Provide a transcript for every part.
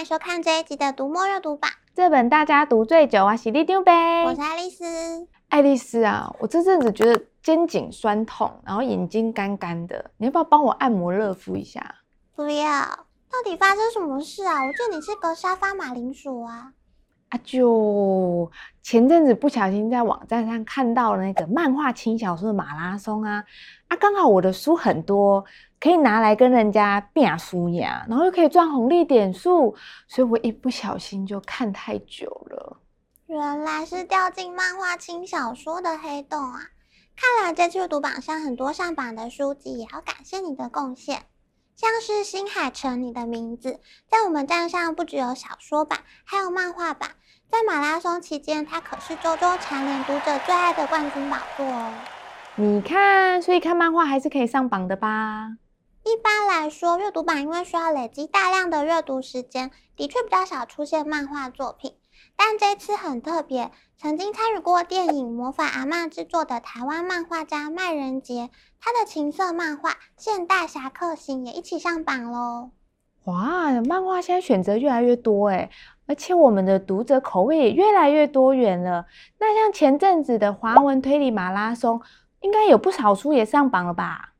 欢迎收看这一集的《读墨热读榜》。这本大家读最久啊，喜力丢呗。我是爱丽丝。爱丽丝啊，我这阵子觉得肩颈酸痛，然后眼睛干干的，你要不要帮我按摩热敷一下？不要，到底发生什么事啊？我觉得你是个沙发马铃薯啊。啊，就前阵子不小心在网站上看到了那个漫画轻小说的马拉松啊，啊，刚好我的书很多，可以拿来跟人家拼书呀，然后又可以赚红利点数，所以我一不小心就看太久了。原来是掉进漫画轻小说的黑洞啊！看来这次阅读榜上很多上榜的书籍，也要感谢你的贡献。像是新海诚，你的名字在我们站上不只有小说版，还有漫画版。在马拉松期间，它可是周周蝉联读者最爱的冠军宝座哦。你看，所以看漫画还是可以上榜的吧？一般来说，阅读榜因为需要累积大量的阅读时间，的确比较少出现漫画作品。但这次很特别，曾经参与过电影《魔法阿嬷》制作的台湾漫画家麦仁杰，他的情色漫画《现代侠客行》也一起上榜喽。哇，漫画现在选择越来越多哎，而且我们的读者口味也越来越多元了。那像前阵子的华文推理马拉松，应该有不少书也上榜了吧？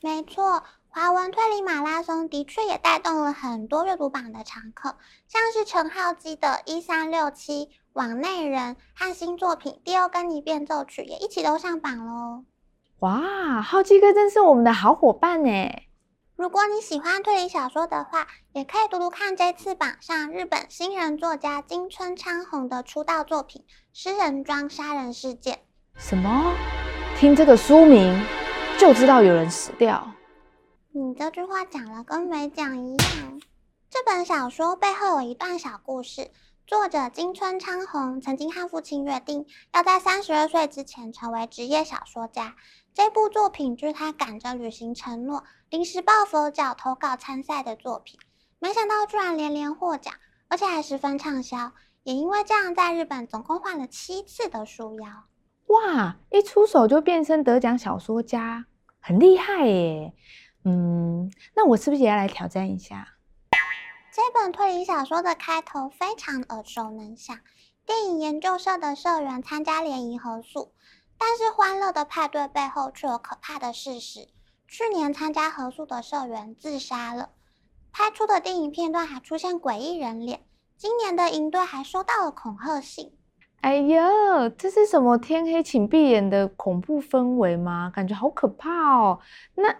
没错。华文推理马拉松的确也带动了很多阅读榜的常客，像是陈浩基的《一三六七网内人》和新作品《第二根尼变奏曲》也一起都上榜喽。哇，浩基哥真是我们的好伙伴呢！如果你喜欢推理小说的话，也可以读读看这次榜上日本新人作家金春昌宏的出道作品《诗人庄杀人事件》。什么？听这个书名就知道有人死掉。你这句话讲了跟没讲一样。这本小说背后有一段小故事。作者今春昌宏曾经和父亲约定，要在三十二岁之前成为职业小说家。这部作品就是他赶着履行承诺，临时抱佛脚投稿参赛的作品。没想到居然连连获奖，而且还十分畅销。也因为这样，在日本总共换了七次的书腰。哇！一出手就变身得奖小说家，很厉害耶！嗯，那我是不是也要来挑战一下？这本推理小说的开头非常耳熟能详，电影研究社的社员参加联谊合宿，但是欢乐的派对背后却有可怕的事实。去年参加合宿的社员自杀了，拍出的电影片段还出现诡异人脸。今年的营队还收到了恐吓信。哎呀，这是什么天黑请闭眼的恐怖氛围吗？感觉好可怕哦。那。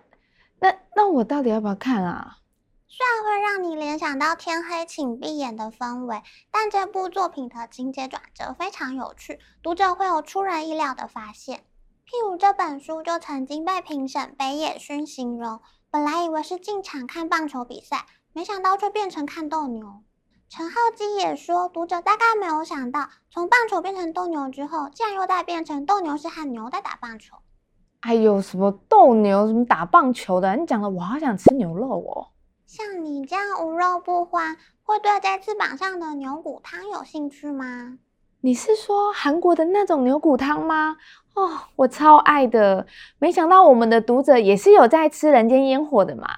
那那我到底要不要看啊？虽然会让你联想到天黑请闭眼的氛围，但这部作品的情节转折非常有趣，读者会有出人意料的发现。譬如这本书就曾经被评审北野勋形容，本来以为是进场看棒球比赛，没想到却变成看斗牛。陈浩基也说，读者大概没有想到，从棒球变成斗牛之后，竟然又再变成斗牛士和牛在打棒球。还有什么斗牛、什么打棒球的？你讲的我好想吃牛肉哦。像你这样无肉不欢，会对在翅膀上的牛骨汤有兴趣吗？你是说韩国的那种牛骨汤吗？哦，我超爱的。没想到我们的读者也是有在吃人间烟火的嘛。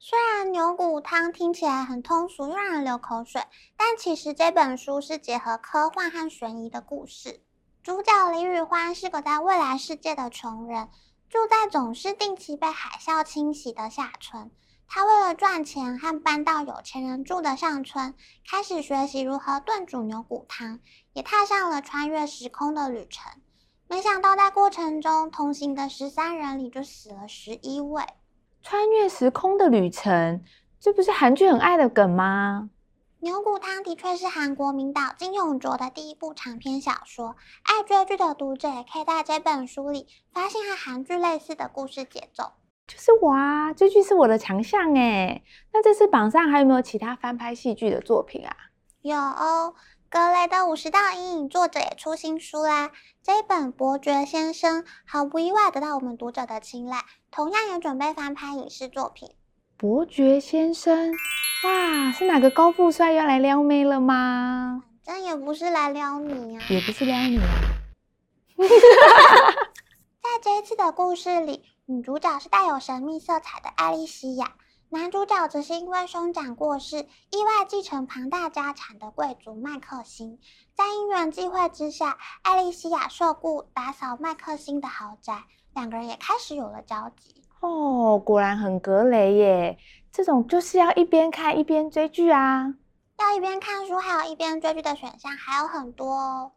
虽然牛骨汤听起来很通俗又让人流口水，但其实这本书是结合科幻和悬疑的故事。主角李宇欢是个在未来世界的穷人，住在总是定期被海啸侵袭的下村。他为了赚钱和搬到有钱人住的上村，开始学习如何炖煮牛骨汤，也踏上了穿越时空的旅程。没想到在过程中，同行的十三人里就死了十一位。穿越时空的旅程，这不是韩剧很爱的梗吗？牛骨汤的确是韩国名导金永卓的第一部长篇小说，爱追剧的读者也可以在这本书里发现和韩剧类似的故事节奏。就是我啊，追剧是我的强项诶。那这次榜上还有没有其他翻拍戏剧的作品啊？有哦，格雷的五十道阴影作者也出新书啦。这一本《伯爵先生》毫不意外得到我们读者的青睐，同样也准备翻拍影视作品。伯爵先生。哇，是哪个高富帅要来撩妹了吗？反正也不是来撩你啊，也不是撩你啊。在这一次的故事里，女主角是带有神秘色彩的艾莉西亚。男主角则是因为兄长过世，意外继承庞大家产的贵族麦克辛。在因缘际会之下，艾莉西亚受雇打扫麦克辛的豪宅，两个人也开始有了交集。哦，果然很格雷耶！这种就是要一边看一边追剧啊。要一边看书，还有一边追剧的选项还有很多哦。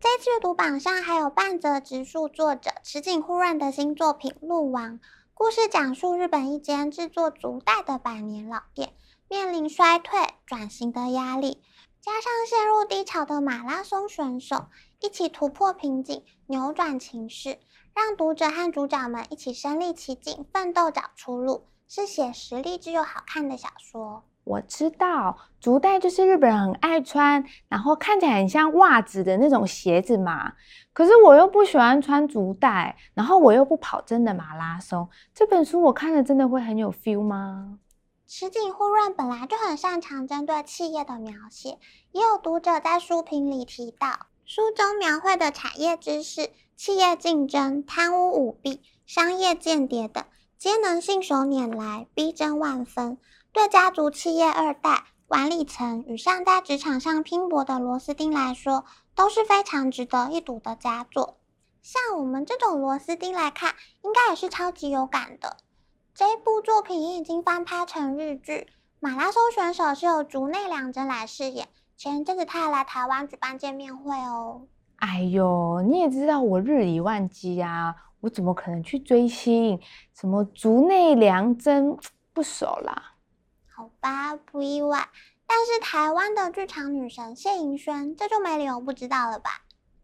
这次阅读榜上还有半泽直树作者池井户润的新作品《鹿王》。故事讲述日本一间制作足袋的百年老店面临衰退转型的压力，加上陷入低潮的马拉松选手一起突破瓶颈，扭转情势，让读者和主角们一起身历其境，奋斗找出路。是写实励志又好看的小说。我知道，竹袋就是日本人很爱穿，然后看起来很像袜子的那种鞋子嘛。可是我又不喜欢穿竹袋，然后我又不跑真的马拉松。这本书我看了真的会很有 feel 吗？池井户润本来就很擅长针对企业的描写，也有读者在书评里提到，书中描绘的产业知识、企业竞争、贪污舞弊、商业间谍等，皆能信手拈来，逼真万分。对家族企业二代、管理层与尚在职场上拼搏的螺丝钉来说，都是非常值得一读的佳作。像我们这种螺丝钉来看，应该也是超级有感的。这部作品也已经翻拍成日剧，马拉松选手是由竹内凉真来饰演。前阵子他还来台湾举办见面会哦。哎呦，你也知道我日理万机啊，我怎么可能去追星？什么竹内良真不熟啦。好吧，不意外。但是台湾的剧场女神谢盈萱，这就没理由不知道了吧？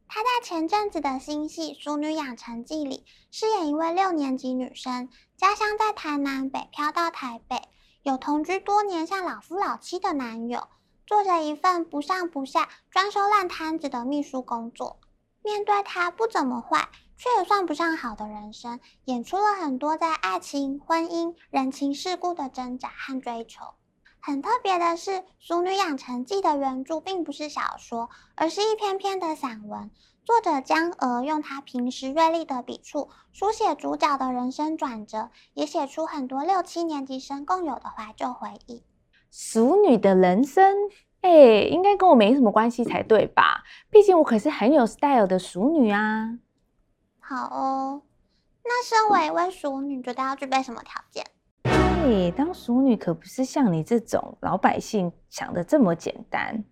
她在前阵子的新戏《熟女养成记》里饰演一位六年级女生，家乡在台南，北漂到台北，有同居多年像老夫老妻的男友，做着一份不上不下、装修烂摊子的秘书工作。面对她不怎么坏，却也算不上好的人生，演出了很多在爱情、婚姻、人情世故的挣扎和追求。很特别的是，《俗女养成记》的原著并不是小说，而是一篇篇的散文。作者江娥用她平时锐利的笔触，书写主角的人生转折，也写出很多六七年级生共有的怀旧回忆。俗女的人生，哎，应该跟我没什么关系才对吧？毕竟我可是很有 style 的熟女啊。好哦，那身为一位淑女，觉得要具备什么条件？嘿，当淑女可不是像你这种老百姓想的这么简单。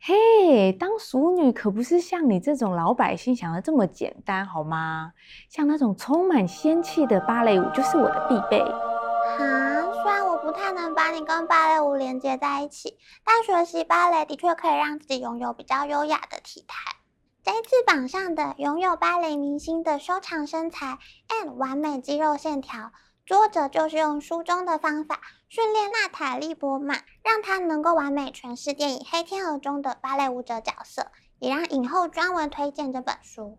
嘿，当淑女可不是像你这种老百姓想的这么简单，好吗？像那种充满仙气的芭蕾舞就是我的必备。哈，虽然我不太能把你跟芭蕾舞连接在一起，但学习芭蕾的确可以让自己拥有比较优雅的体态。这次榜上的拥有芭蕾明星的修长身材 and 完美肌肉线条，作者就是用书中的方法训练娜塔莉波曼，让她能够完美诠释电影《黑天鹅》中的芭蕾舞者角色，也让影后专门推荐这本书。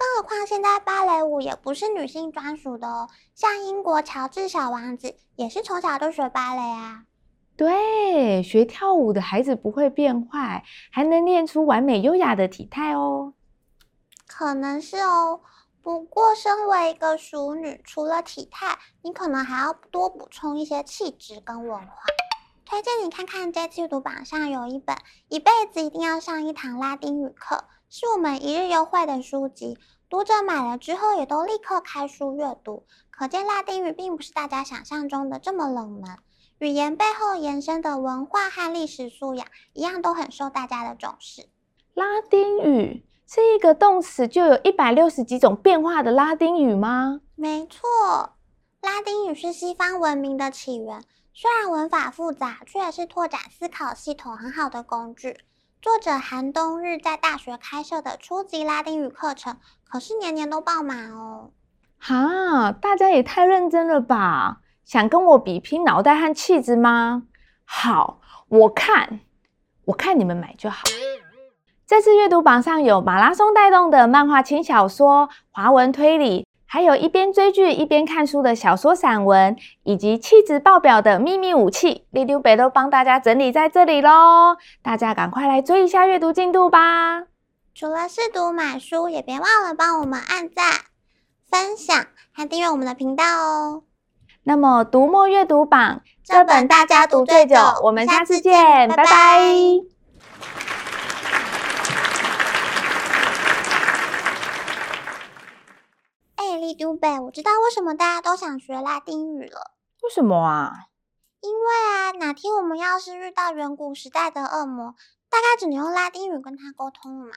更何况现在芭蕾舞也不是女性专属的哦，像英国乔治小王子也是从小就学芭蕾啊。对，学跳舞的孩子不会变坏，还能练出完美优雅的体态哦。可能是哦，不过身为一个熟女，除了体态，你可能还要多补充一些气质跟文化。推荐你看看这次阅读榜上有一本《一辈子一定要上一堂拉丁语课》，是我们一日优惠的书籍，读者买了之后也都立刻开书阅读，可见拉丁语并不是大家想象中的这么冷门。语言背后延伸的文化和历史素养，一样都很受大家的重视。拉丁语是一个动词就有一百六十几种变化的拉丁语吗？没错，拉丁语是西方文明的起源，虽然文法复杂，却也是拓展思考系统很好的工具。作者韩冬日在大学开设的初级拉丁语课程，可是年年都爆满哦。哈，大家也太认真了吧！想跟我比拼脑袋和气质吗？好，我看，我看你们买就好。这次阅读榜上有马拉松带动的漫画轻小说、华文推理，还有一边追剧一边看书的小说散文，以及气质爆表的秘密武器，里长伯都帮大家整理在这里喽。大家赶快来追一下阅读进度吧！除了试读买书，也别忘了帮我们按赞、分享，还订阅我们的频道哦。那么读墨阅读榜这本大家读最久，我们下次见，拜拜。拜拜哎，我知道为什么大家都想学拉丁语了。为什么啊？因为啊，哪天我们要是遇到远古时代的恶魔，大概只能用拉丁语跟他沟通了嘛。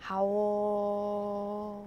好哦。